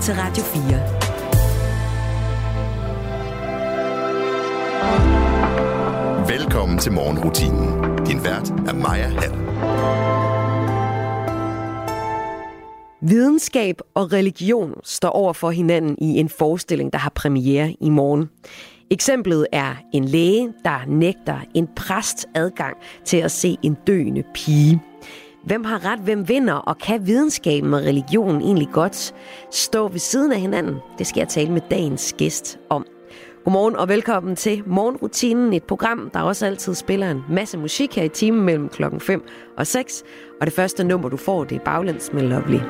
til Radio 4. Velkommen til morgenrutinen. Din vært er Maja Hall. Videnskab og religion står over for hinanden i en forestilling, der har premiere i morgen. Eksemplet er en læge, der nægter en præst adgang til at se en døende pige. Hvem har ret, hvem vinder, og kan videnskaben og religionen egentlig godt stå ved siden af hinanden? Det skal jeg tale med dagens gæst om. Godmorgen og velkommen til Morgenrutinen, et program, der også altid spiller en masse musik her i timen mellem klokken 5 og 6. Og det første nummer, du får, det er Baglands med Lovely.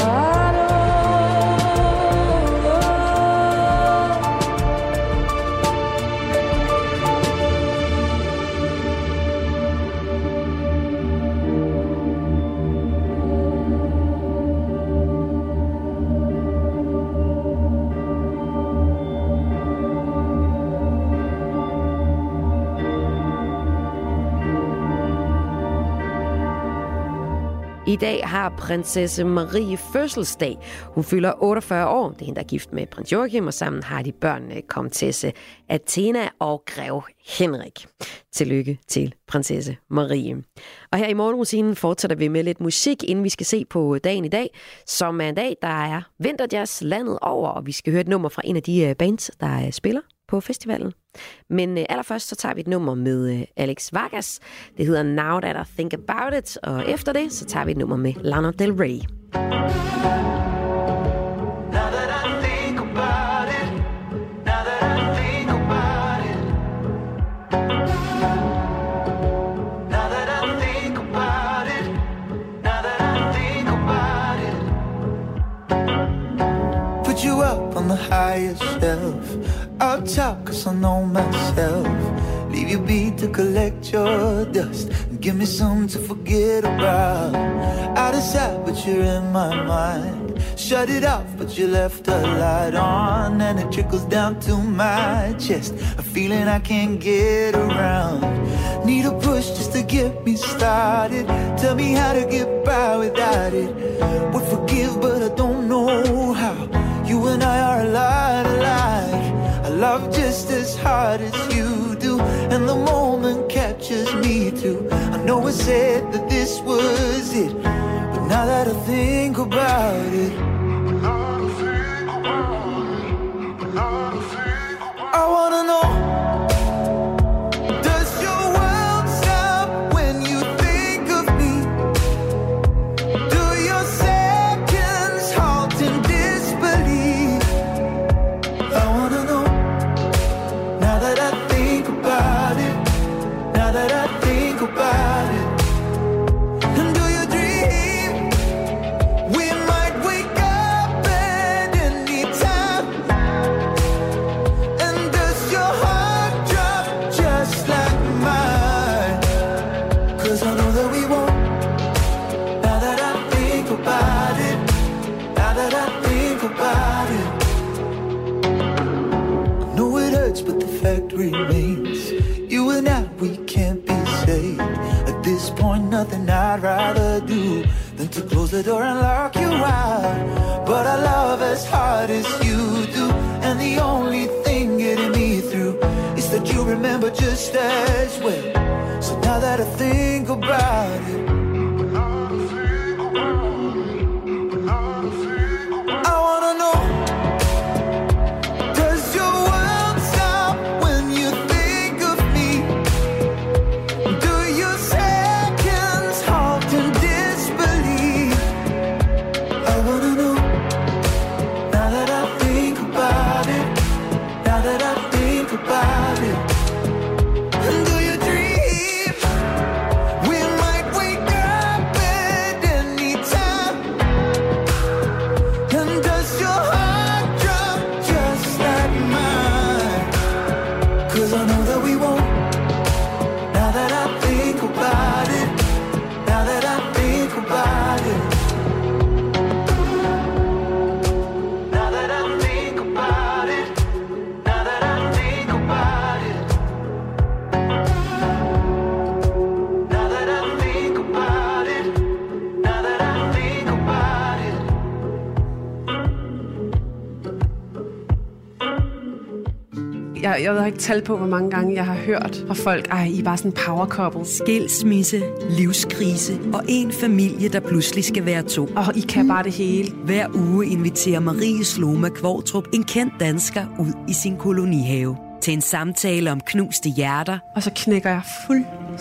heart. I dag har prinsesse Marie fødselsdag. Hun fylder 48 år. Det er hende, der er gift med prins Joachim, og sammen har de børnene øh, komtesse Athena og grev Henrik. Tillykke til prinsesse Marie. Og her i morgenrutinen fortsætter vi med lidt musik, inden vi skal se på øh, dagen i dag, som er en dag, der er vinterjazz landet over, og vi skal høre et nummer fra en af de øh, bands, der spiller på festivalen. Men øh, allerførst så tager vi et nummer med øh, Alex Vargas. Det hedder Now That I Think About It, og efter det så tager vi et nummer med Lana Del Rey. you up on the highest shelf I'll talk cause I know myself. Leave you be to collect your dust. Give me something to forget about. Out of sight, but you're in my mind. shut it off, but you left a light on, and it trickles down to my chest. A feeling I can't get around. Need a push just to get me started. Tell me how to get by without it. Hard as you do, and the moment captures me too. I know I said that this was it, but now that I think about it. I wanna the door and lock you out. But I love as hard as you do. And the only thing getting me through is that you remember just as well. So now that I think about it, ikke tal på, hvor mange gange jeg har hørt fra folk, ej, I er bare sådan power couple. Skilsmisse, livskrise og en familie, der pludselig skal være to. Og I kan bare det hele. Hver uge inviterer Marie Sloma Kvortrup en kendt dansker ud i sin kolonihave til en samtale om knuste hjerter, Og så knækker jeg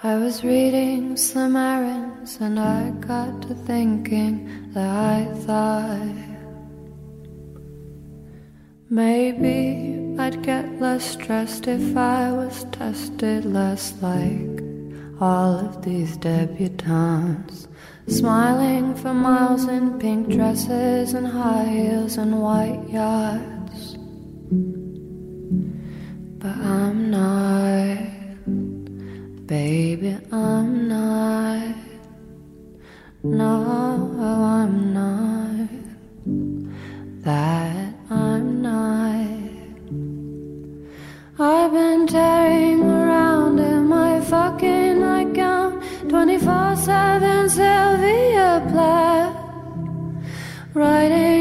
I was reading some errands and I got to thinking that I thought maybe I'd get less stressed if I was tested less like all of these debutantes. Smiling for miles in pink dresses and high heels and white yachts. But I'm not. Baby, I'm not. No, I'm not. That I'm not. I've been tearing around in my fucking nightgown 24 7 Sylvia Plath. Writing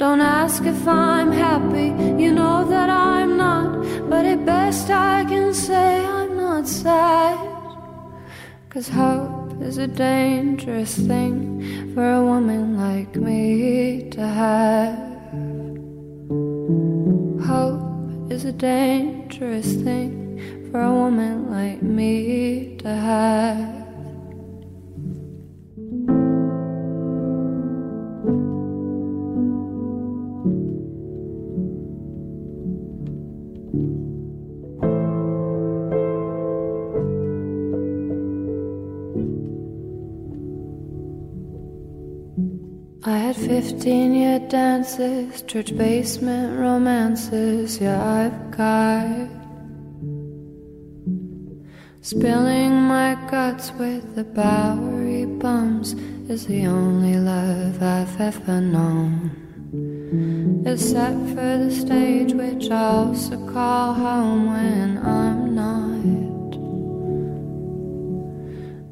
Don't ask if I'm happy, you know that I'm not. But at best I can say I'm not sad. Cause hope is a dangerous thing for a woman like me to have. Hope is a dangerous thing for a woman like me to have. 15 year dances, church basement romances, yeah, I've got. Spilling my guts with the Bowery bums is the only love I've ever known. Except for the stage, which I also call home when I'm not.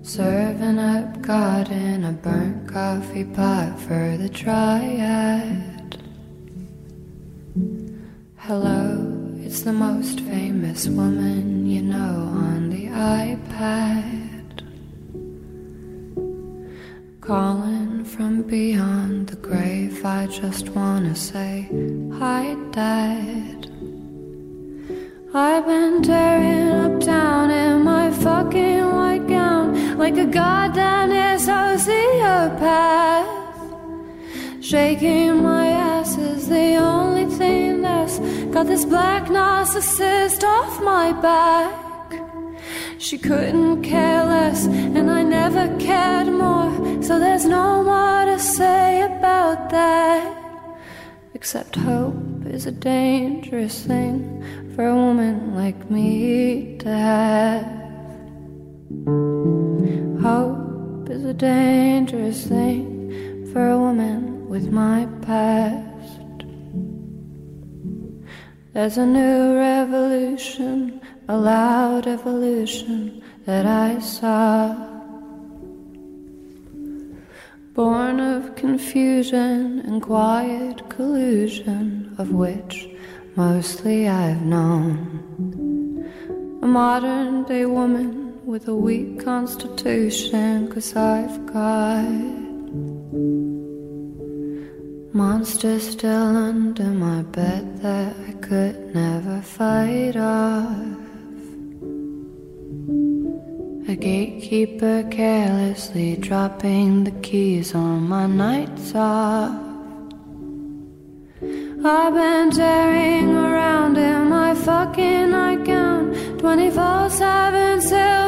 Serving up God in a burnt coffee pot for the triad. Hello, it's the most famous woman you know on the iPad. Calling from beyond the grave, I just wanna say, Hi, Dad. I've been tearing up town in my fucking white like a goddamn sociopath. Shaking my ass is the only thing that's got this black narcissist off my back. She couldn't care less, and I never cared more, so there's no more to say about that. Except hope is a dangerous thing for a woman like me to have. Hope is a dangerous thing for a woman with my past. There's a new revolution, a loud evolution that I saw. Born of confusion and quiet collusion, of which mostly I've known. A modern day woman with a weak constitution, cause I've got monsters still under my bed that I could never fight off. A gatekeeper carelessly dropping the keys on my nights off. I've been tearing around in my fucking nightgown 24 7 Sylvia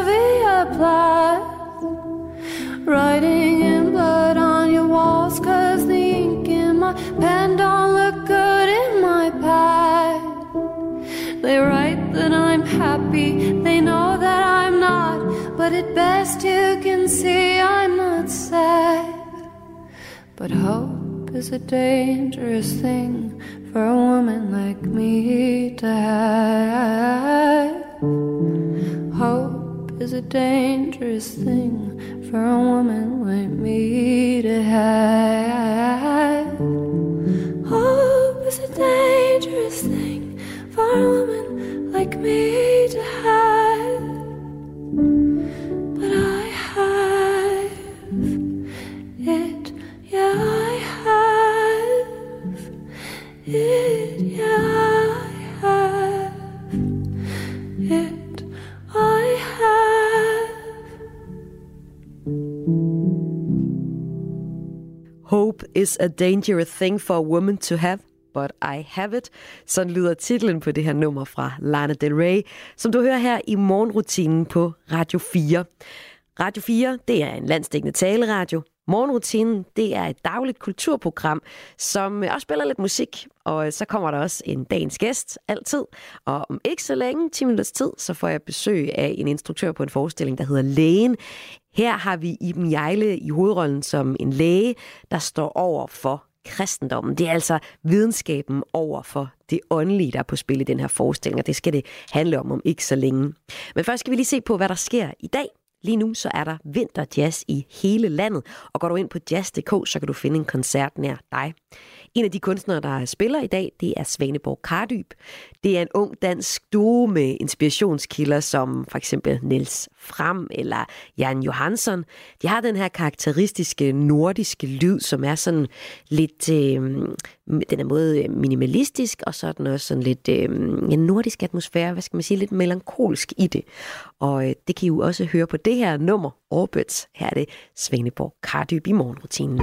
Writing in blood on your the ink in my pen don't look good in my. They write that I'm happy, they know that I'm not, but at best you can see I'm not sad. But hope is a dangerous thing for a woman like me to have. Hope is a dangerous thing for a woman like me to have. Hope is a dangerous thing for a woman like me to have. But I have it, yeah, I have it, Hope is a dangerous thing for a woman to have, but I have it. Sådan lyder titlen på det her nummer fra Lana Del Rey, som du hører her i morgenrutinen på Radio 4. Radio 4, det er en landsdækkende taleradio. Morgenrutinen, det er et dagligt kulturprogram, som øh, også spiller lidt musik. Og øh, så kommer der også en dagens gæst, altid. Og om ikke så længe, 10 minutters tid, så får jeg besøg af en instruktør på en forestilling, der hedder Lægen. Her har vi Iben Jejle i hovedrollen som en læge, der står over for kristendommen. Det er altså videnskaben over for det åndelige, der er på spil i den her forestilling, og det skal det handle om om ikke så længe. Men først skal vi lige se på, hvad der sker i dag. Lige nu så er der vinterjazz i hele landet, og går du ind på jazz.dk, så kan du finde en koncert nær dig. En af de kunstnere, der spiller i dag, det er Svaneborg Kardyb. Det er en ung dansk duo med inspirationskilder som for eksempel Niels Fram eller Jan Johansson. De har den her karakteristiske nordiske lyd, som er sådan lidt, øh, den er måde minimalistisk, og så er den også sådan lidt øh, en nordisk atmosfære, hvad skal man sige, lidt melankolsk i det. Og øh, det kan I jo også høre på det her nummer, Orbits. Her er det Svaneborg Kardyb i morgenrutinen.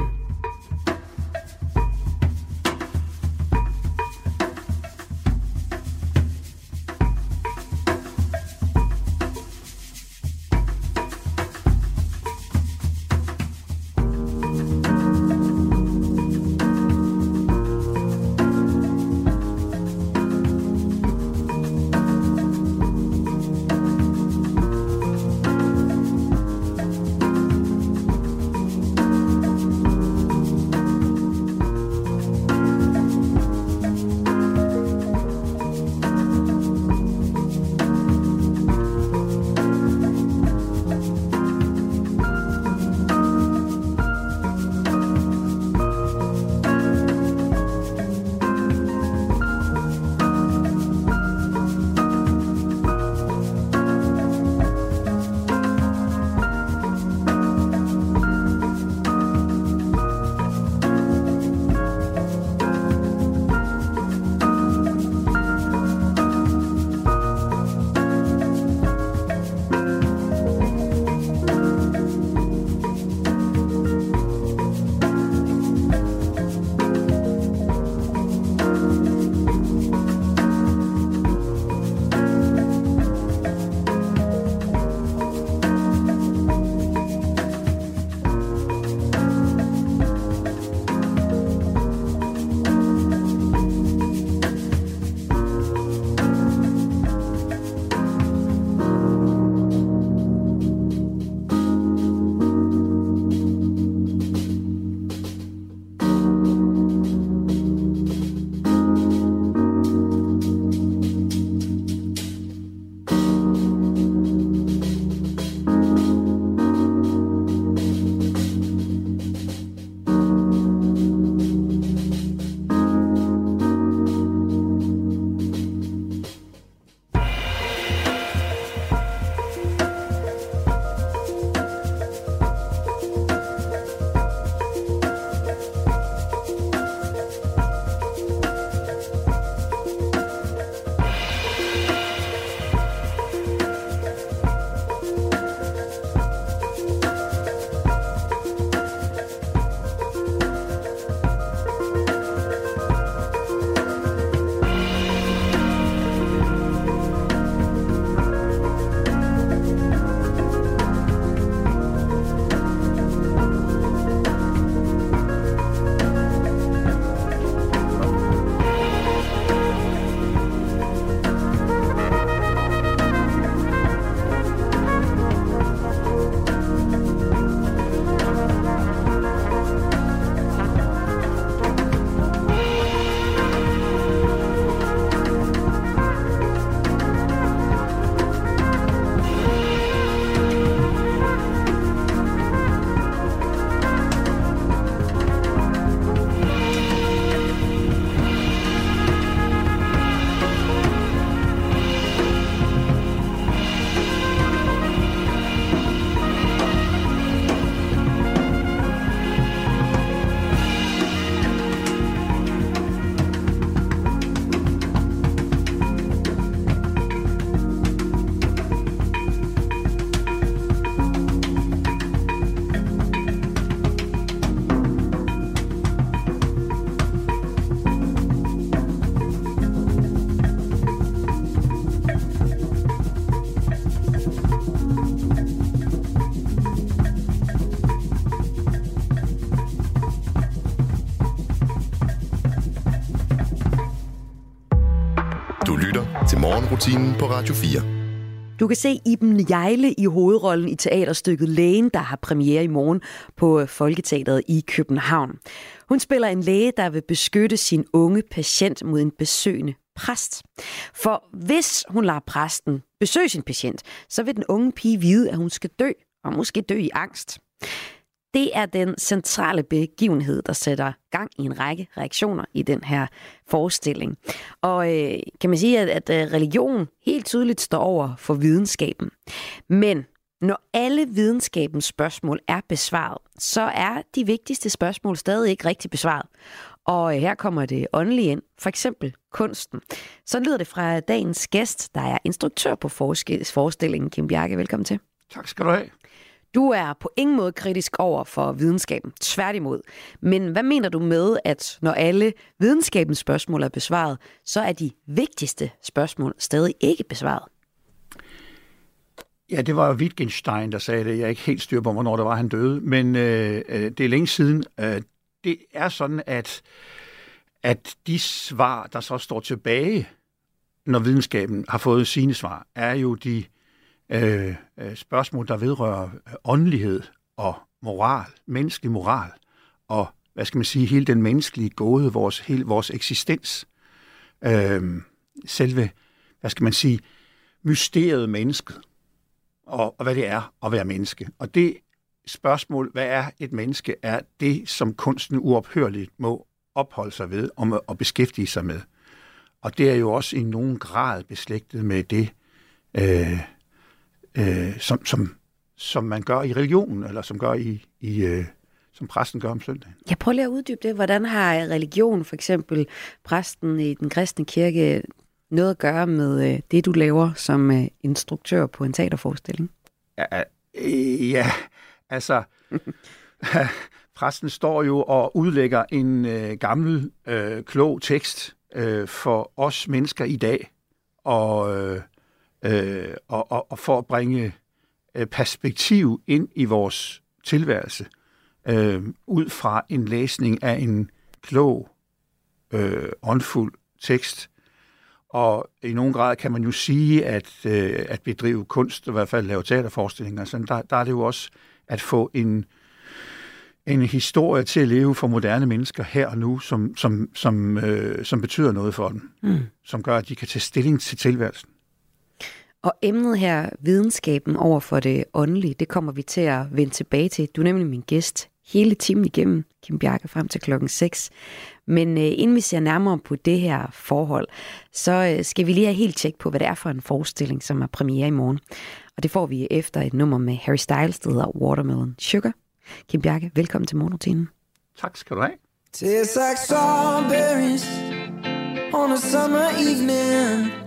Morgenrutinen på Radio 4. Du kan se Iben Jejle i hovedrollen i teaterstykket Lægen, der har premiere i morgen på øh, Folketeateret i København. Hun spiller en læge, der vil beskytte sin unge patient mod en besøgende præst. For hvis hun lader præsten besøge sin patient, så vil den unge pige vide, at hun skal dø, og måske dø i angst. Det er den centrale begivenhed, der sætter gang i en række reaktioner i den her forestilling. Og øh, kan man sige, at, at øh, religion helt tydeligt står over for videnskaben. Men når alle videnskabens spørgsmål er besvaret, så er de vigtigste spørgsmål stadig ikke rigtig besvaret. Og øh, her kommer det åndelige ind, for eksempel kunsten. Så lyder det fra dagens gæst, der er instruktør på forestillingen. Kim Bjarke, velkommen til. Tak skal du have. Du er på ingen måde kritisk over for videnskaben, tværtimod. Men hvad mener du med, at når alle videnskabens spørgsmål er besvaret, så er de vigtigste spørgsmål stadig ikke besvaret? Ja, det var jo Wittgenstein, der sagde det. Jeg er ikke helt styr på, hvornår det var, han døde. Men øh, øh, det er længe siden. Øh, det er sådan, at, at de svar, der så står tilbage, når videnskaben har fået sine svar, er jo de Øh, øh, spørgsmål, der vedrører øh, åndelighed og moral, menneskelig moral, og hvad skal man sige, hele den menneskelige gåde, vores, hele vores eksistens. Øh, selve, hvad skal man sige, mysteriet mennesket, og, og hvad det er at være menneske. Og det spørgsmål, hvad er et menneske, er det, som kunsten uophørligt må opholde sig ved og, og beskæftige sig med. Og det er jo også i nogen grad beslægtet med det, øh, øh, som, som, som man gør i religionen, eller som gør i, i øh, som præsten gør om søndagen. Jeg prøver lige at uddybe det. Hvordan har religion, for eksempel præsten i den kristne kirke, noget at gøre med øh, det, du laver som øh, instruktør på en teaterforestilling? Ja, øh, ja altså... præsten står jo og udlægger en øh, gammel, øh, klog tekst øh, for os mennesker i dag. Og øh, øh, og, og, og for at bringe øh, perspektiv ind i vores tilværelse, øh, ud fra en læsning af en klog, øh, åndfuld tekst. Og i nogen grad kan man jo sige, at øh, at bedrive kunst, i hvert fald lave teaterforestillinger, så der, der er det jo også at få en, en historie til at leve for moderne mennesker her og nu, som, som, som, øh, som betyder noget for dem, mm. som gør, at de kan tage stilling til tilværelsen. Og emnet her, videnskaben over for det åndelige, det kommer vi til at vende tilbage til. Du er nemlig min gæst hele timen igennem, Kim Bjarke, frem til klokken 6. Men øh, inden vi ser nærmere på det her forhold, så øh, skal vi lige have helt tjek på, hvad det er for en forestilling, som er premiere i morgen. Og det får vi efter et nummer med Harry Styles, der hedder Watermelon Sugar. Kim Bjarke, velkommen til morgenrutinen. Tak skal du have. Tastes like strawberries on a summer evening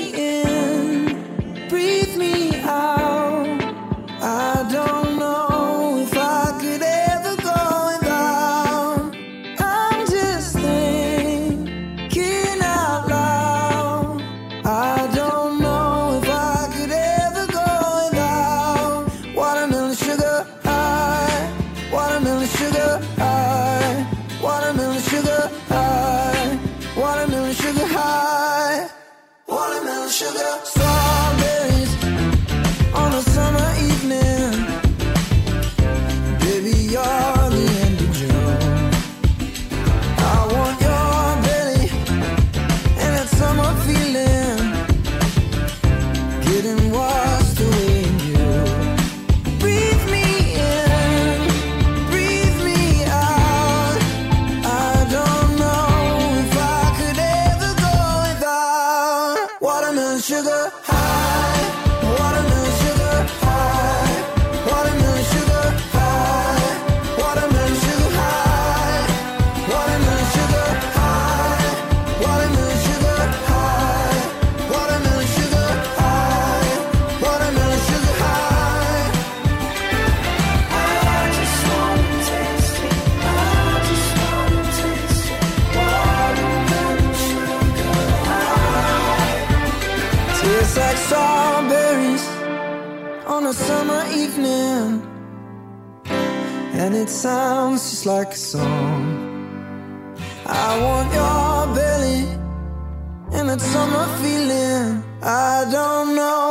feeling. I don't know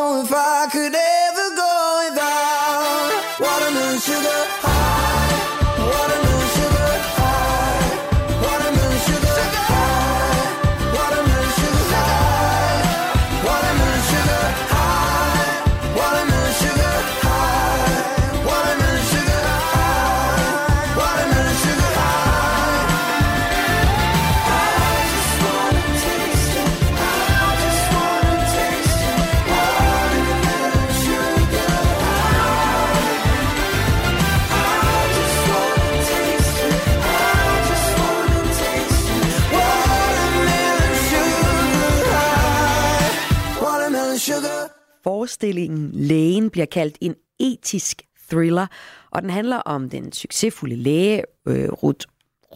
Forestillingen Lægen bliver kaldt en etisk thriller, og den handler om den succesfulde læge øh, Ruth,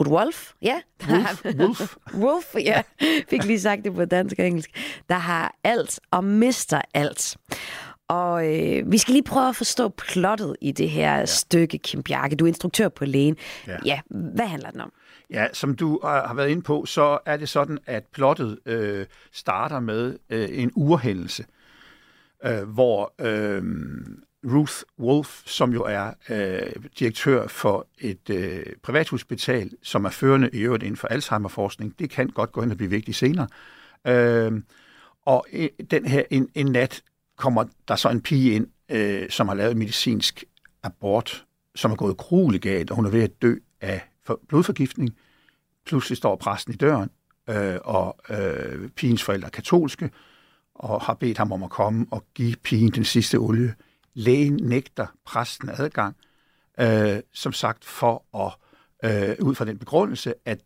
Ruth Wolf, ja. Wolf, Wolf. Wolf, ja. Fik lige sagt det på dansk og engelsk. Der har alt og mister alt. Og øh, vi skal lige prøve at forstå plottet i det her ja. stykke, Kim Bjarke. Du er instruktør på Lægen. Ja. ja, hvad handler den om? Ja, som du øh, har været inde på, så er det sådan, at plottet øh, starter med øh, en urhændelse, øh, hvor øh, Ruth Wolf, som jo er øh, direktør for et øh, privathospital, som er førende i øvrigt inden for Alzheimer-forskning, det kan godt gå hen og blive vigtigt senere. Øh, og øh, den her en, en nat kommer der så en pige ind, øh, som har lavet medicinsk abort, som er gået grueligt galt, og hun er ved at dø af for- blodforgiftning. Pludselig står præsten i døren, øh, og øh, pigens forældre er katolske, og har bedt ham om at komme og give pigen den sidste olie. Lægen nægter præsten adgang, øh, som sagt for at, øh, ud fra den begrundelse, at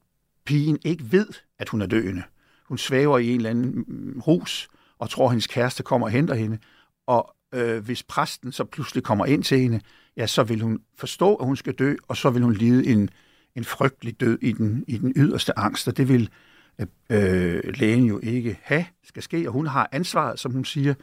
pigen ikke ved, at hun er døende. Hun svæver i en eller anden hus rus, og tror, at hendes kæreste kommer og henter hende. Og øh, hvis præsten så pludselig kommer ind til hende, ja, så vil hun forstå, at hun skal dø, og så vil hun lide en, en frygtelig død i den, i den yderste angst, og det vil øh, lægen jo ikke have skal ske, og hun har ansvaret, som hun siger,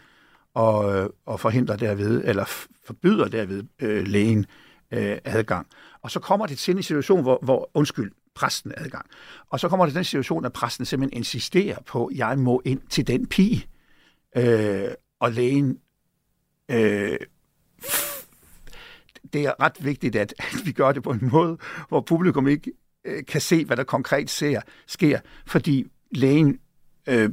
og, øh, og forhindrer derved, eller forbyder derved øh, lægen øh, adgang. Og så kommer det til en situation, hvor, hvor undskyld, præsten adgang. Og så kommer det til den situation, at præsten simpelthen insisterer på, at jeg må ind til den pige, øh, og lægen øh, det er ret vigtigt, at, at vi gør det på en måde, hvor publikum ikke øh, kan se, hvad der konkret ser, sker, fordi lægen øh,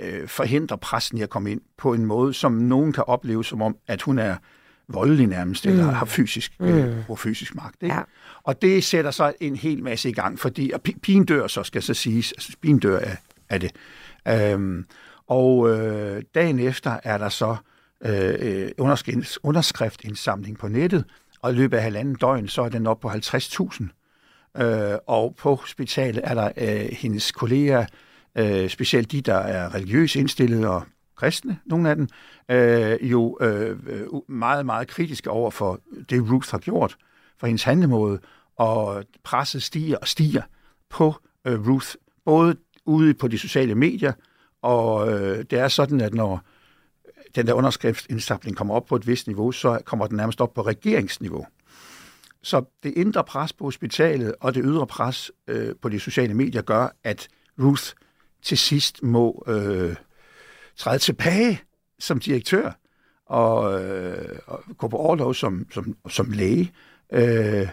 øh, forhindrer præsten i at komme ind på en måde, som nogen kan opleve som om, at hun er voldelig nærmest, mm. eller har fysisk, øh, bruger fysisk magt. Ikke? Ja. Og det sætter så en hel masse i gang, fordi og pi- pigen dør så, skal så siges, altså pigen dør af, af det. Øhm, og øh, dagen efter er der så øh, øh, underskrift, underskriftindsamling på nettet, og i løbet af halvanden døgn, så er den op på 50.000. Øh, og på hospitalet er der øh, hendes kolleger, øh, specielt de, der er religiøst indstillet og kristne, nogle af dem, øh, jo øh, meget, meget kritiske over for det, Ruth har gjort, for hendes handlemåde, og presset stiger og stiger på øh, Ruth, både ude på de sociale medier, og øh, det er sådan, at når den der underskriftsindsamling kommer op på et vist niveau, så kommer den nærmest op på regeringsniveau. Så det indre pres på hospitalet og det ydre pres øh, på de sociale medier gør, at Ruth til sidst må øh, træde tilbage som direktør og, øh, og gå på overlov som, som, som læge. Øh,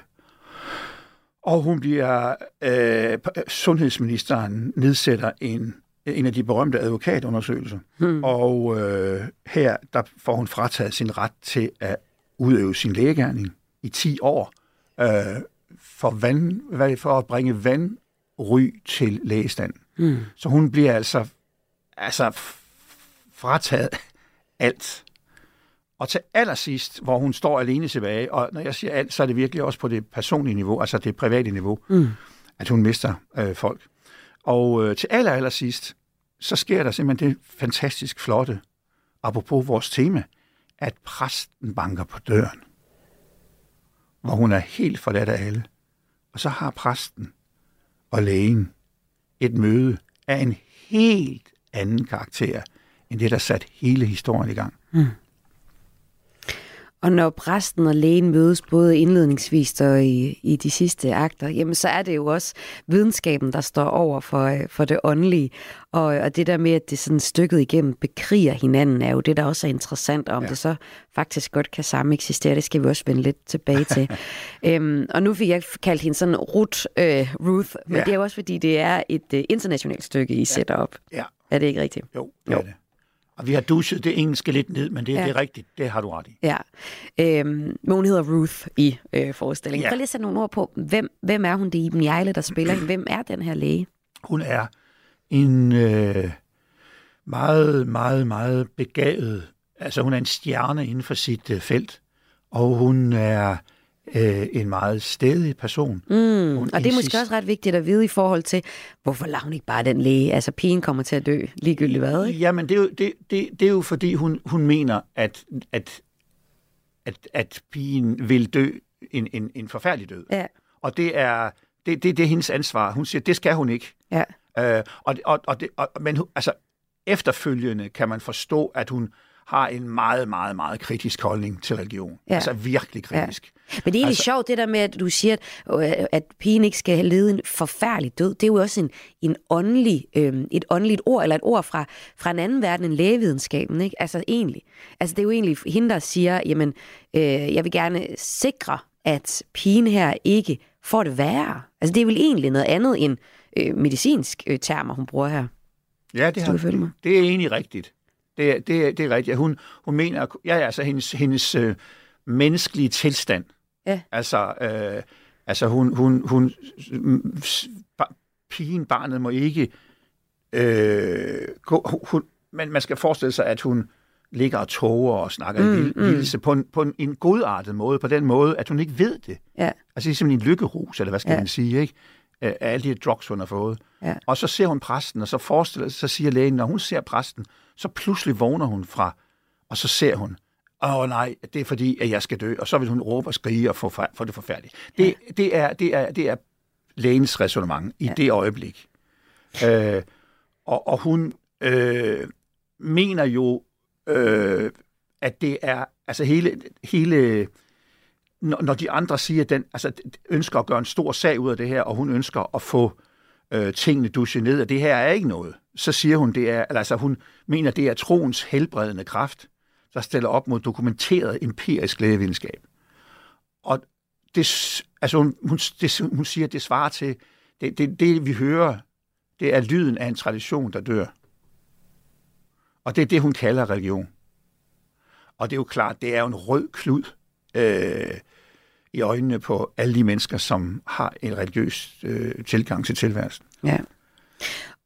og hun bliver, øh, sundhedsministeren nedsætter en, en af de berømte advokatundersøgelser. Hmm. Og øh, her der får hun frataget sin ret til at udøve sin lægegærning i 10 år øh, for, vand, for at bringe vandry til lægestand. Hmm. Så hun bliver altså, altså frataget alt. Og til allersidst, hvor hun står alene tilbage, og når jeg siger alt, så er det virkelig også på det personlige niveau, altså det private niveau, mm. at hun mister øh, folk. Og øh, til aller, allersidst, så sker der simpelthen det fantastisk flotte, apropos vores tema, at præsten banker på døren, hvor hun er helt forladt af alle. Og så har præsten og lægen et møde af en helt anden karakter, end det, der satte hele historien i gang. Mm. Og når præsten og lægen mødes både indledningsvis og i, i de sidste akter, jamen så er det jo også videnskaben, der står over for, øh, for det åndelige. Og, og det der med, at det sådan stykket igennem bekriger hinanden, er jo det, der også er interessant, og om ja. det så faktisk godt kan samme eksistere. Det skal vi også vende lidt tilbage til. øhm, og nu fik jeg kaldt hende sådan Ruth, øh, Ruth men Ja. det er jo også, fordi det er et øh, internationalt stykke, I ja. sætter op. Ja, Er det ikke rigtigt? jo, det Jo. er det. Og vi har dusjet det engelske lidt ned, men det, ja. det er rigtigt. Det har du ret i. Ja. Øhm, men hun hedder Ruth i øh, forestillingen. Ja. Prøv lige at sætte nogle ord på, hvem, hvem er hun? Det er Iben Jejle, der spiller hende. Hvem er den her læge? Hun er en øh, meget, meget, meget begavet, altså hun er en stjerne inden for sit øh, felt, og hun er øh, en meget stedig person. Mm, Hun og det er måske insist- også ret vigtigt at vide i forhold til, hvorfor lader hun ikke bare den læge? Altså, pigen kommer til at dø, ligegyldigt hvad, ikke? Jamen, det er jo, det, det, det er jo fordi, hun, hun mener, at, at, at, at pigen vil dø en, en, en forfærdelig død. Ja, Og det er, det, det, det er hendes ansvar. Hun siger, det skal hun ikke. ja, Øh, og, og, og, det, og, men altså, efterfølgende kan man forstå, at hun har en meget, meget, meget kritisk holdning til religion. Ja. Altså virkelig kritisk. Men det er egentlig altså, sjovt, det der med, at du siger, at, øh, at pigen ikke skal lede en forfærdelig død. Det er jo også en, en åndelig, øh, et åndeligt ord, eller et ord fra, fra en anden verden end lægevidenskaben. Ikke? Altså egentlig. Altså det er jo egentlig hende, der siger, jamen, øh, jeg vil gerne sikre, at pigen her ikke får det værre. Altså det er vel egentlig noget andet end øh, medicinsk øh, termer, hun bruger her. Ja, det, har, mig. det er egentlig rigtigt. Det, er- det, det er rigtigt. Hun, hun mener, ja, altså hendes, hendes øh, menneskelige tilstand. Ja. Altså, øh, altså hun, hun, hun, mm, pigen, barnet må ikke øh, gå, hun, men man skal forestille sig, at hun ligger og toger og snakker mm, i vild- vildelse på, en, på en, en godartet måde, på den måde, at hun ikke ved det. Ja. Altså det er simpelthen en lykkerus, eller hvad skal ja. man sige, ikke? Af af alle de her drugs, hun har fået. Ja. Og så ser hun præsten, og så forestiller så siger lægen, når hun ser præsten, så pludselig vågner hun fra, og så ser hun, åh nej, det er fordi, at jeg skal dø, og så vil hun råbe og skrige og få, for, få det forfærdeligt. Det, ja. det, er, det, er, det er lægens resonemang i ja. det øjeblik. Øh, og, og hun øh, mener jo, øh, at det er, altså hele, hele når, når de andre siger, at den altså, ønsker at gøre en stor sag ud af det her, og hun ønsker at få øh, tingene dusjet ned, og det her er ikke noget, så siger hun, det er, altså hun mener, det er troens helbredende kraft, der stiller op mod dokumenteret empirisk lægevidenskab. Og det, altså hun, hun, det, hun siger, at det svarer til, det, det, det vi hører, det er lyden af en tradition, der dør. Og det er det, hun kalder religion. Og det er jo klart, det er jo en rød klud øh, i øjnene på alle de mennesker, som har en religiøs øh, tilgang til tilværelsen. Ja.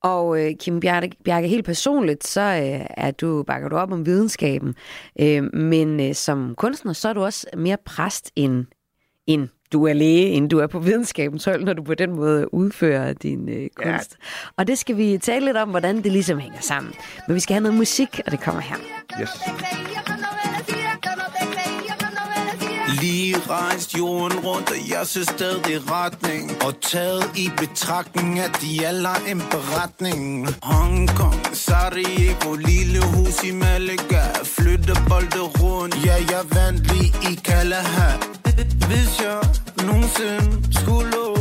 Og øh, Kim Bjarke, Bjarke, helt personligt, så øh, er du, bakker du op om videnskaben, øh, men øh, som kunstner, så er du også mere præst end, end du er læge, end du er på videnskabens hold, når du på den måde udfører din øh, kunst. Ja. Og det skal vi tale lidt om, hvordan det ligesom hænger sammen. Men vi skal have noget musik, og det kommer her. Yes. Lige rejst jorden rundt, og jeg ser stadig retning. Og taget i betragtning, at de alle har en beretning. Hongkong, Sarajevo, lille hus i Malaga. Flytter bolde rundt, ja jeg vandt lige i Kalahar Hvis jeg nogensinde skulle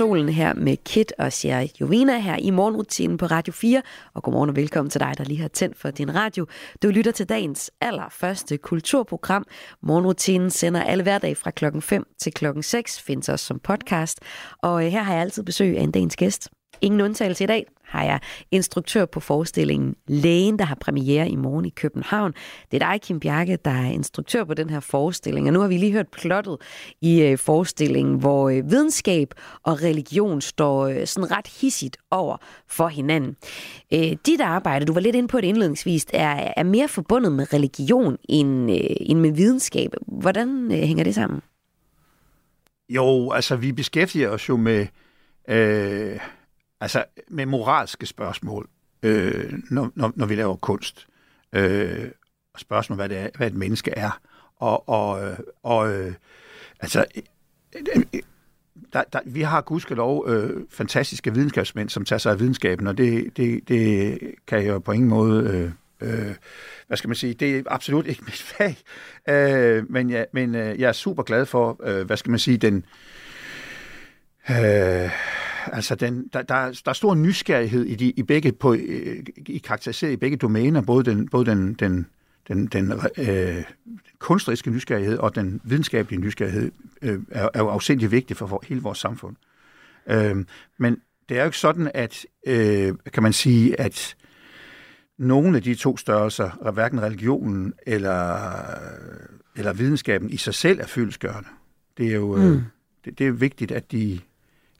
solen her med Kit og Sierra Jovina her i morgenrutinen på Radio 4. Og godmorgen og velkommen til dig, der lige har tændt for din radio. Du lytter til dagens allerførste kulturprogram. Morgenrutinen sender alle hverdag fra klokken 5 til klokken 6, findes også som podcast. Og øh, her har jeg altid besøg af en dagens gæst. Ingen undtagelse i dag har jeg instruktør på forestillingen Lægen, der har premiere i morgen i København. Det er dig, Kim Bjarke, der er instruktør på den her forestilling. Og nu har vi lige hørt plottet i øh, forestillingen, hvor øh, videnskab og religion står øh, sådan ret hissigt over for hinanden. Dit arbejde, du var lidt inde på det indledningsvis, er, er mere forbundet med religion end, end med videnskab. Hvordan hænger det sammen? Jo, altså vi beskæftiger os jo med... Øh altså med moralske spørgsmål, øh, når, når, når vi laver kunst. Øh, spørgsmål, hvad, det er, hvad et menneske er. Og, og, øh, og øh, altså, øh, øh, øh, der, der, vi har gudskelov øh, fantastiske videnskabsmænd, som tager sig af videnskaben, og det, det, det kan jeg jo på ingen måde... Øh, øh, hvad skal man sige, det er absolut ikke mit fag, øh, men, jeg, men øh, jeg er super glad for, øh, hvad skal man sige, den, øh, altså den, der, der, der er stor nysgerrighed i, de, i begge på, øh, i karakteriseret i begge domæner, både den, både den, den, den, den øh, kunstneriske nysgerrighed og den videnskabelige nysgerrighed øh, er, er jo afsindig vigtig for, for hele vores samfund. Øh, men det er jo ikke sådan, at øh, kan man sige, at nogle af de to størrelser, hverken religionen eller, eller videnskaben i sig selv er fyldesgørende. Det er jo øh, mm. det, det er vigtigt, at de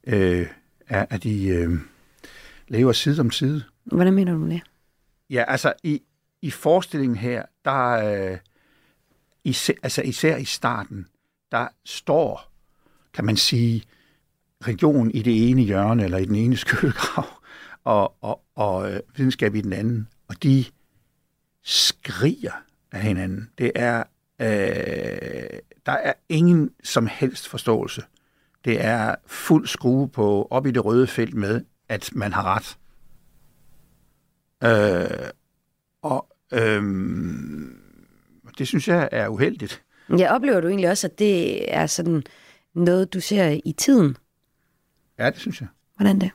øh, er, at de øh, lever side om side. Hvordan mener du det? Ja, altså i, i forestillingen her, der øh, især, altså især i starten, der står, kan man sige, region i det ene hjørne, eller i den ene skyllegrav, og, og, og øh, videnskab i den anden. Og de skriger af hinanden. Det er, øh, der er ingen som helst forståelse det er fuld skrue på op i det røde felt med, at man har ret. Øh, og øh, det synes jeg er uheldigt. Jeg oplever du egentlig også, at det er sådan noget, du ser i tiden? Ja, det synes jeg. Hvordan det?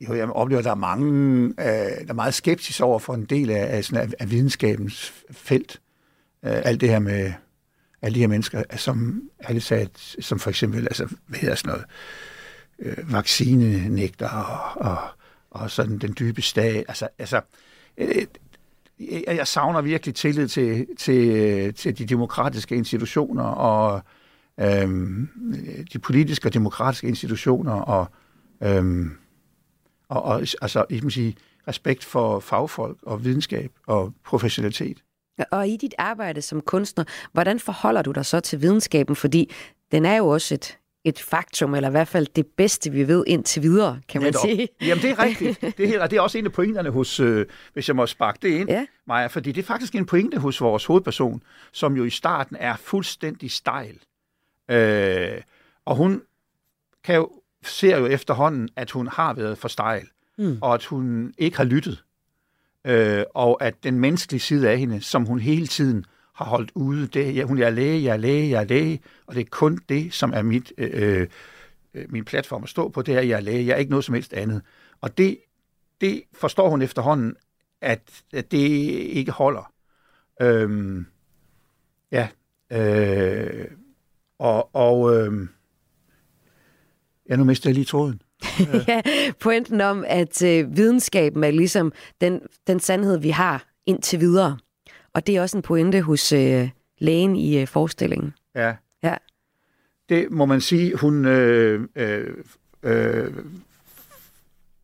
Jo, jeg oplever, at der er mange, øh, der er meget skepsis over for en del af, af, sådan, af, af videnskabens felt. Øh, alt det her med alle de her mennesker, øh, som, alle sagde, som for eksempel, altså, hvad hedder sådan noget, øh, vaccinenægter og, og, og sådan den dybe stat. Altså, altså øh, øh jeg savner virkelig tillid til, til, øh, til de demokratiske institutioner og øh, de politiske og demokratiske institutioner og, øh, og, og altså, jeg må sige, respekt for fagfolk og videnskab og professionalitet. Og i dit arbejde som kunstner, hvordan forholder du dig så til videnskaben? Fordi den er jo også et, et faktum, eller i hvert fald det bedste, vi ved indtil videre, kan man Netop. sige. Jamen, det er rigtigt. Det er, det er også en af pointerne hos, øh, hvis jeg må sparke det ind, ja. Maja, fordi det er faktisk en pointe hos vores hovedperson, som jo i starten er fuldstændig stejl. Øh, og hun kan jo, ser jo efterhånden, at hun har været for stejl, mm. og at hun ikke har lyttet øh, og at den menneskelige side af hende, som hun hele tiden har holdt ude, det, ja, hun er læge, jeg er læge, jeg er læge, og det er kun det, som er mit, øh, øh, øh min platform at stå på, det er, at jeg er læge, jeg er ikke noget som helst andet. Og det, det forstår hun efterhånden, at, at det ikke holder. Øhm, ja, øh, og, og øh, ja, nu mister jeg lige tråden. ja, pointen om, at øh, videnskaben er ligesom den, den sandhed, vi har indtil videre. Og det er også en pointe hos øh, lægen i øh, forestillingen. Ja. ja. Det må man sige, hun... Øh, øh, øh,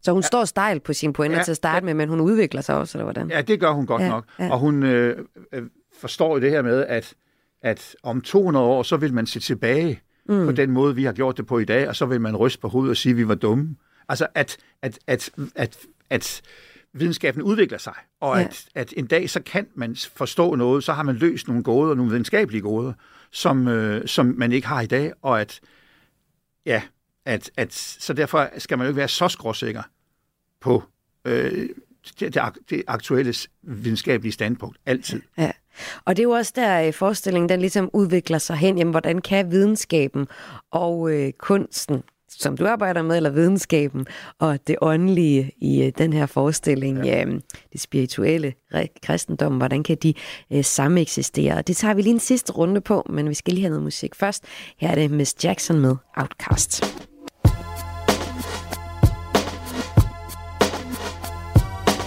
så hun ja. står stejl på sine pointer ja, til at starte ja. med, men hun udvikler sig også, eller hvordan? Ja, det gør hun godt ja, nok. Ja. Og hun øh, øh, forstår jo det her med, at, at om 200 år, så vil man se tilbage mm. på den måde, vi har gjort det på i dag, og så vil man ryste på hovedet og sige, at vi var dumme. Altså, at, at, at, at, at videnskaben udvikler sig, og ja. at, at en dag så kan man forstå noget, så har man løst nogle gåder, nogle videnskabelige gåder, som, øh, som man ikke har i dag, og at, ja, at, at, så derfor skal man jo ikke være så skråsikker på øh, det, det aktuelle videnskabelige standpunkt, altid. Ja. Og det er jo også der øh, forestillingen, den ligesom udvikler sig hen. Jamen, hvordan kan videnskaben og øh, kunsten som du arbejder med, eller videnskaben, og det åndelige i øh, den her forestilling, ja. øh, det spirituelle, kristendom, hvordan kan de øh, samme eksistere? det tager vi lige en sidste runde på, men vi skal lige have noget musik først. Her er det Miss Jackson med Outcast.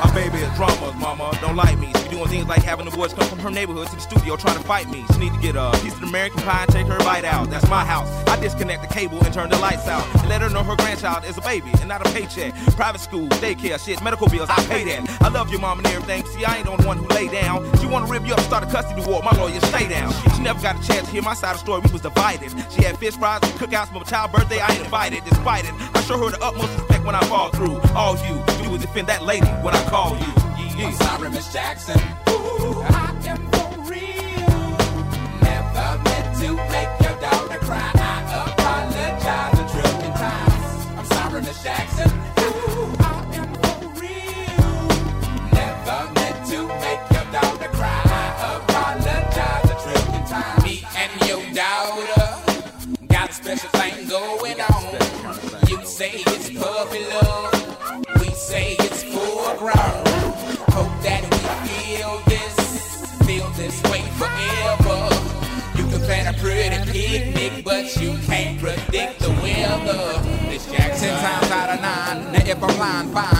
My baby is drama, mama. Don't like me She doing things like having the boys come from her neighborhood to the studio trying to fight me. She need to get a piece of American pie and take her bite out. That's my house. I disconnect the cable and turn the lights out. And let her know her grandchild is a baby and not a paycheck. Private school, daycare, shit, medical bills, I pay that. I love your mom and everything. See, I ain't the only one who lay down. She wanna rip you up, start a custody war. My lawyer, stay down. She never got a chance to hear my side of the story. We was divided. She had fish fries and cookouts for my child's birthday. I ain't invited, despite it. I show her the utmost respect when I fall through. All you, you would defend that lady when I call you. Yeah. I'm sorry, Miss Jackson. Ooh, I am for real. Never meant to make your daughter cry. I apologize a trillion times. I'm sorry, Miss Jackson. Daughter got a special thing going on. You say it's puppy love. We say it's full grown. Hope that we feel this, feel this way forever. You can plan a pretty picnic, but you can't predict the weather. This Jackson. Times out of nine. Now if I'm lying, fine.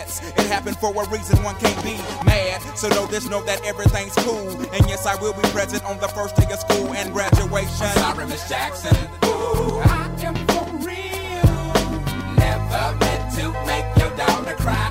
It happened for a reason, one can't be mad. So know this, know that everything's cool. And yes, I will be present on the first day of school and graduation. I'm sorry, Miss Jackson. Ooh, I am for real. Never meant to make your daughter cry.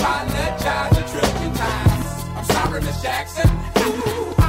Jackson. Ooh,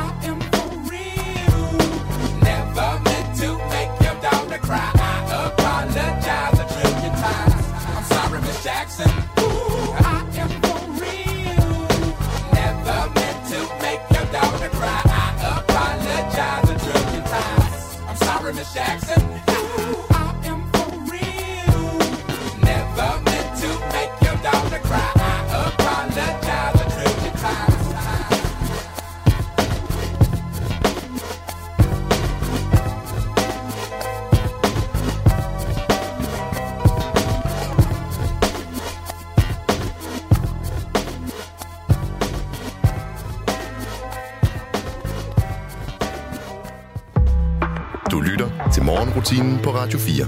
til på Radio 4.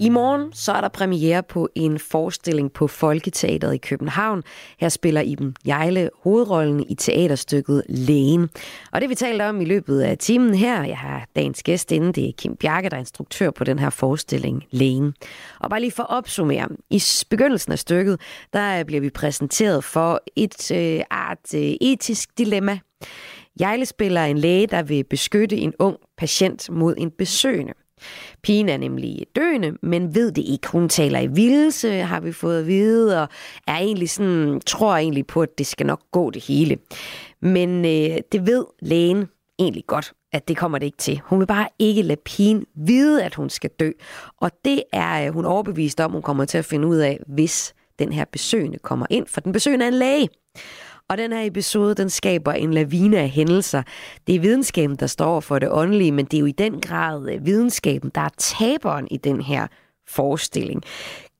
I morgen så er der premiere på en forestilling på Folketeateret i København. Her spiller Iben Jejle hovedrollen i teaterstykket Lægen. Og det vi talte om i løbet af timen her, jeg har dagens gæst inde, det er Kim Bjarke, der er instruktør på den her forestilling Lægen. Og bare lige for at opsummere, i begyndelsen af stykket, der bliver vi præsenteret for et øh, art øh, etisk dilemma. Jejle spiller en læge, der vil beskytte en ung patient mod en besøgende. Pigen er nemlig døende, men ved det ikke. Hun taler i vildelse, har vi fået at vide, og er egentlig sådan, tror egentlig på, at det skal nok gå det hele. Men øh, det ved lægen egentlig godt, at det kommer det ikke til. Hun vil bare ikke lade pigen vide, at hun skal dø. Og det er øh, hun overbevist om, hun kommer til at finde ud af, hvis den her besøgende kommer ind, for den besøgende er en læge. Og den her episode, den skaber en lavine af hændelser. Det er videnskaben, der står for det åndelige, men det er jo i den grad øh, videnskaben, der er taberen i den her forestilling.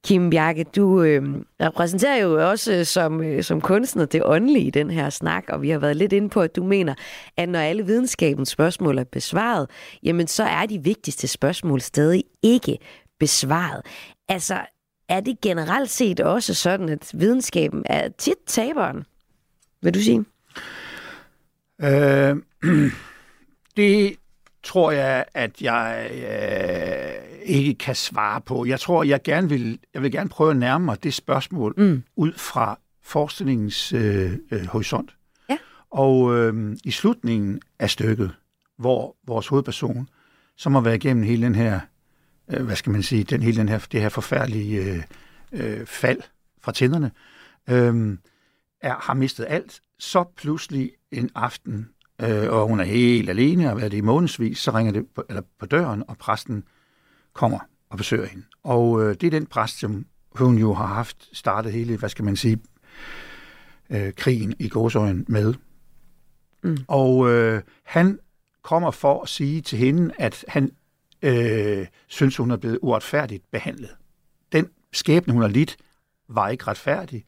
Kim Bjarke, du øh, repræsenterer jo også øh, som, øh, som kunstner det åndelige i den her snak, og vi har været lidt inde på, at du mener, at når alle videnskabens spørgsmål er besvaret, jamen så er de vigtigste spørgsmål stadig ikke besvaret. Altså, er det generelt set også sådan, at videnskaben er tit taberen? Vil du sige? Øh, det tror jeg, at jeg øh, ikke kan svare på. Jeg tror, jeg gerne vil, jeg vil gerne prøve at nærme mig det spørgsmål mm. ud fra forestillingens øh, øh, horisont. Ja. Og øh, i slutningen af stykket, hvor vores hovedperson, som har været igennem hele den her, øh, hvad skal man sige, den hele den her, det her forfærdelige øh, øh, fald fra tænderne, øh, er, har mistet alt, så pludselig en aften, øh, og hun er helt alene og har været det i månedsvis, så ringer det på, eller på døren, og præsten kommer og besøger hende. Og øh, det er den præst, som hun jo har haft startet hele, hvad skal man sige, øh, krigen i gåsøjen med. Mm. Og øh, han kommer for at sige til hende, at han øh, synes, hun er blevet uretfærdigt behandlet. Den skæbne, hun har lidt, var ikke retfærdig,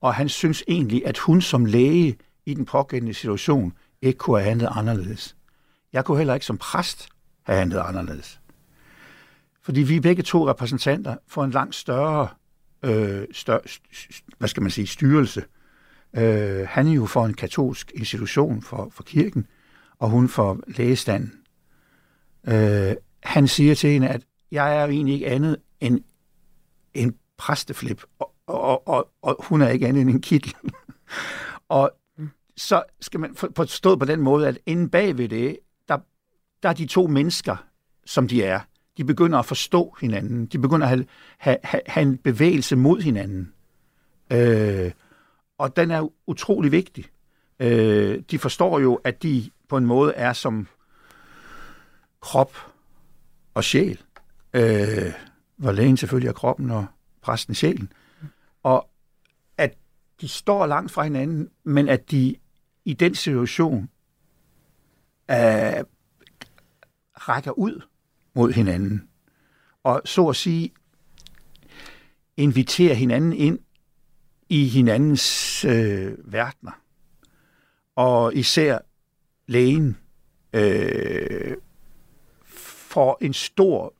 og han synes egentlig, at hun som læge i den pågældende situation ikke kunne have handlet anderledes. Jeg kunne heller ikke som præst have handlet anderledes. Fordi vi er begge to repræsentanter for en langt større, øh, større hvad skal man sige, styrelse. Øh, han er jo for en katolsk institution for, for kirken, og hun for lægestanden. Øh, han siger til hende, at jeg er jo egentlig ikke andet end en præsteflip, og, og, og, hun er ikke andet end en kittel. og så skal man forstå på den måde, at inden bag ved det, der, der er de to mennesker, som de er. De begynder at forstå hinanden. De begynder at have, have, have, have en bevægelse mod hinanden. Øh, og den er utrolig vigtig. Øh, de forstår jo, at de på en måde er som krop og sjæl. Øh, hvor lægen selvfølgelig er kroppen og præsten sjælen. Og at de står langt fra hinanden, men at de i den situation øh, rækker ud mod hinanden. Og så at sige, inviterer hinanden ind i hinandens øh, verdener. Og især lægen øh, for en stor,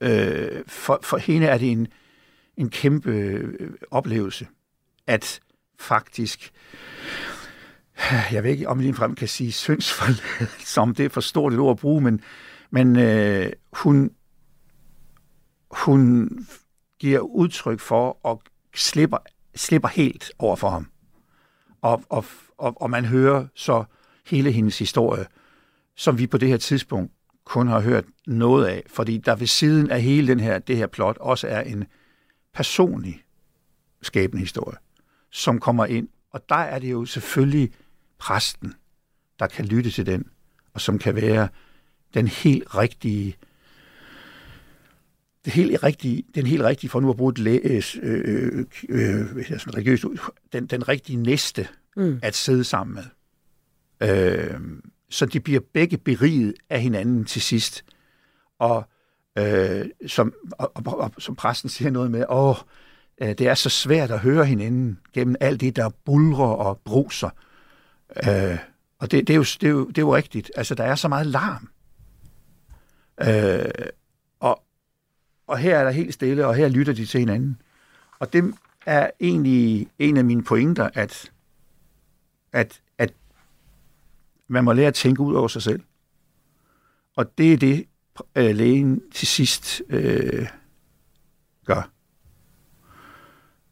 øh, for, for hende er det en, en kæmpe øh, oplevelse, at faktisk jeg ved ikke, om jeg frem kan sige syndsforladelse, om det er for stort et ord at bruge, men, men øh, hun, hun giver udtryk for og slipper, slipper helt over for ham. Og, og, og, og man hører så hele hendes historie, som vi på det her tidspunkt kun har hørt noget af, fordi der ved siden af hele den her, det her plot også er en personlig skæbende historie, som kommer ind. Og der er det jo selvfølgelig præsten, der kan lytte til den, og som kan være den helt rigtige det helt rigtige, den helt rigtige, for nu at bruge et læs, øh, øh, øh, sådan religiøst den, den rigtige næste mm. at sidde sammen med. Øh, så de bliver begge beriget af hinanden til sidst. Og, øh, som, og, og, og som præsten siger noget med, åh, øh, det er så svært at høre hinanden gennem alt det, der bulrer og bruser. Øh, og det, det, er jo, det, er jo, det er jo rigtigt. Altså, der er så meget larm. Øh, og, og her er der helt stille, og her lytter de til hinanden. Og det er egentlig en af mine pointer, at, at, at man må lære at tænke ud over sig selv. Og det er det, øh, lægen til sidst øh, gør.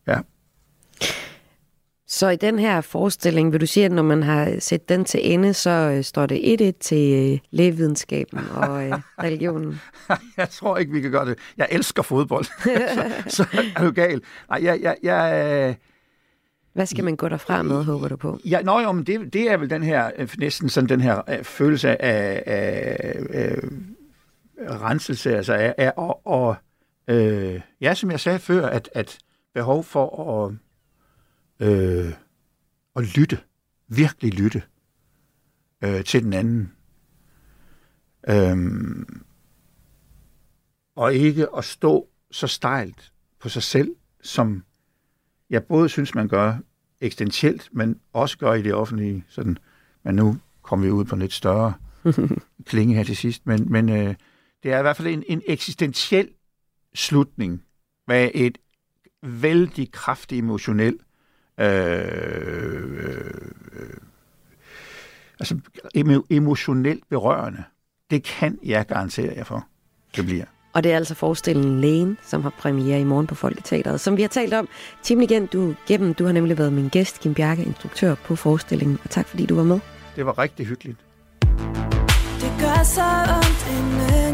Ja. Så i den her forestilling, vil du sige, at når man har set den til ende, så øh, står det 1-1 til øh, lægevidenskaben og øh, religionen? jeg tror ikke, vi kan gøre det. Jeg elsker fodbold, så, så er du gal. Nej, jeg, jeg, jeg, Hvad skal man gå derfra med, håber du på? Ja, nå, jo, men det, det er vel den her, øh, næsten sådan den her øh, følelse af, af, af renselse, altså af, af og, og øh, ja, som jeg sagde før, at, at behov for at, øh, at lytte, virkelig lytte øh, til den anden. Øhm, og ikke at stå så stejlt på sig selv, som jeg både synes, man gør eksistentielt, men også gør i det offentlige. Sådan, men nu kommer vi ud på en lidt større klinge her til sidst. Men, men øh, det er i hvert fald en, en eksistentiel slutning med et vældig kraftigt emotionel øh, øh, altså emo, emotionelt berørende. Det kan jeg garantere jer for, det bliver. Og det er altså forestillingen Lægen, som har premiere i morgen på Folketeateret. Som vi har talt om, Tim igen, du, gennem, du har nemlig været min gæst, Kim Bjarke, instruktør på forestillingen. Og tak fordi du var med. Det var rigtig hyggeligt. Det gør så ondt indeni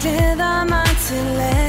clear the mind to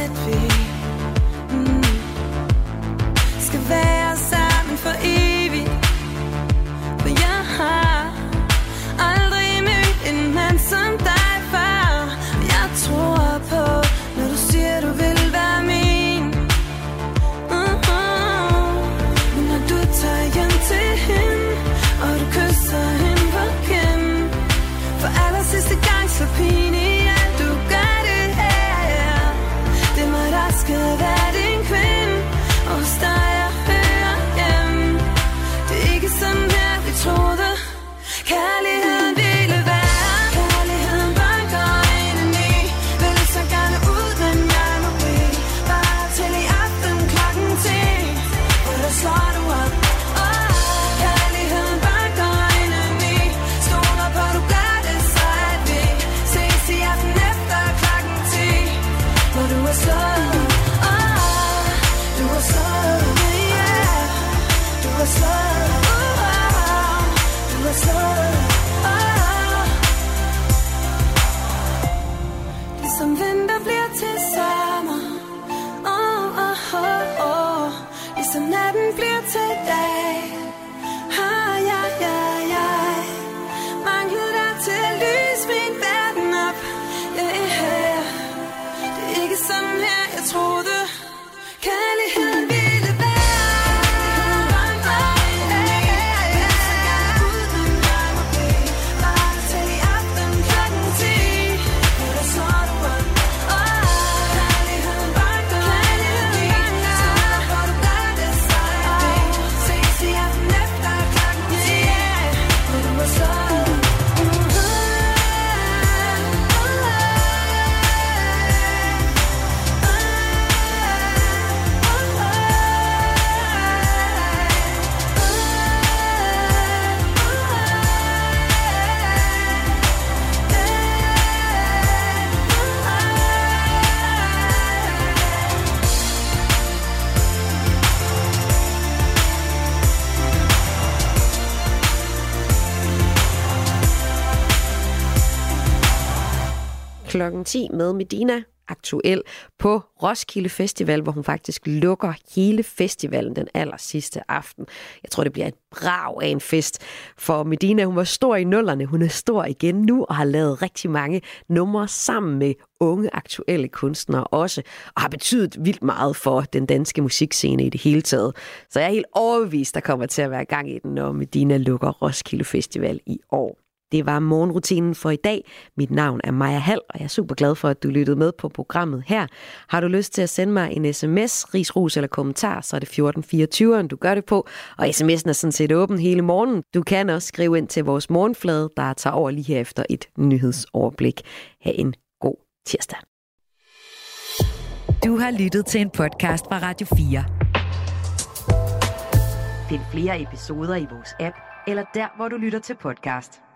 10 med Medina aktuel på Roskilde Festival, hvor hun faktisk lukker hele festivalen den aller sidste aften. Jeg tror, det bliver et brag af en fest. For Medina, hun var stor i nullerne, hun er stor igen nu og har lavet rigtig mange numre sammen med unge aktuelle kunstnere også, og har betydet vildt meget for den danske musikscene i det hele taget. Så jeg er helt overbevist, der kommer til at være gang i den, når Medina lukker Roskilde Festival i år. Det var morgenrutinen for i dag. Mit navn er Maja Hall, og jeg er super glad for, at du lyttede med på programmet her. Har du lyst til at sende mig en sms, risros eller kommentar, så er det 1424, du gør det på. Og sms'en er sådan set åben hele morgen. Du kan også skrive ind til vores morgenflade, der tager over lige her efter et nyhedsoverblik. Ha' en god tirsdag. Du har lyttet til en podcast fra Radio 4. Find flere episoder i vores app, eller der, hvor du lytter til podcast.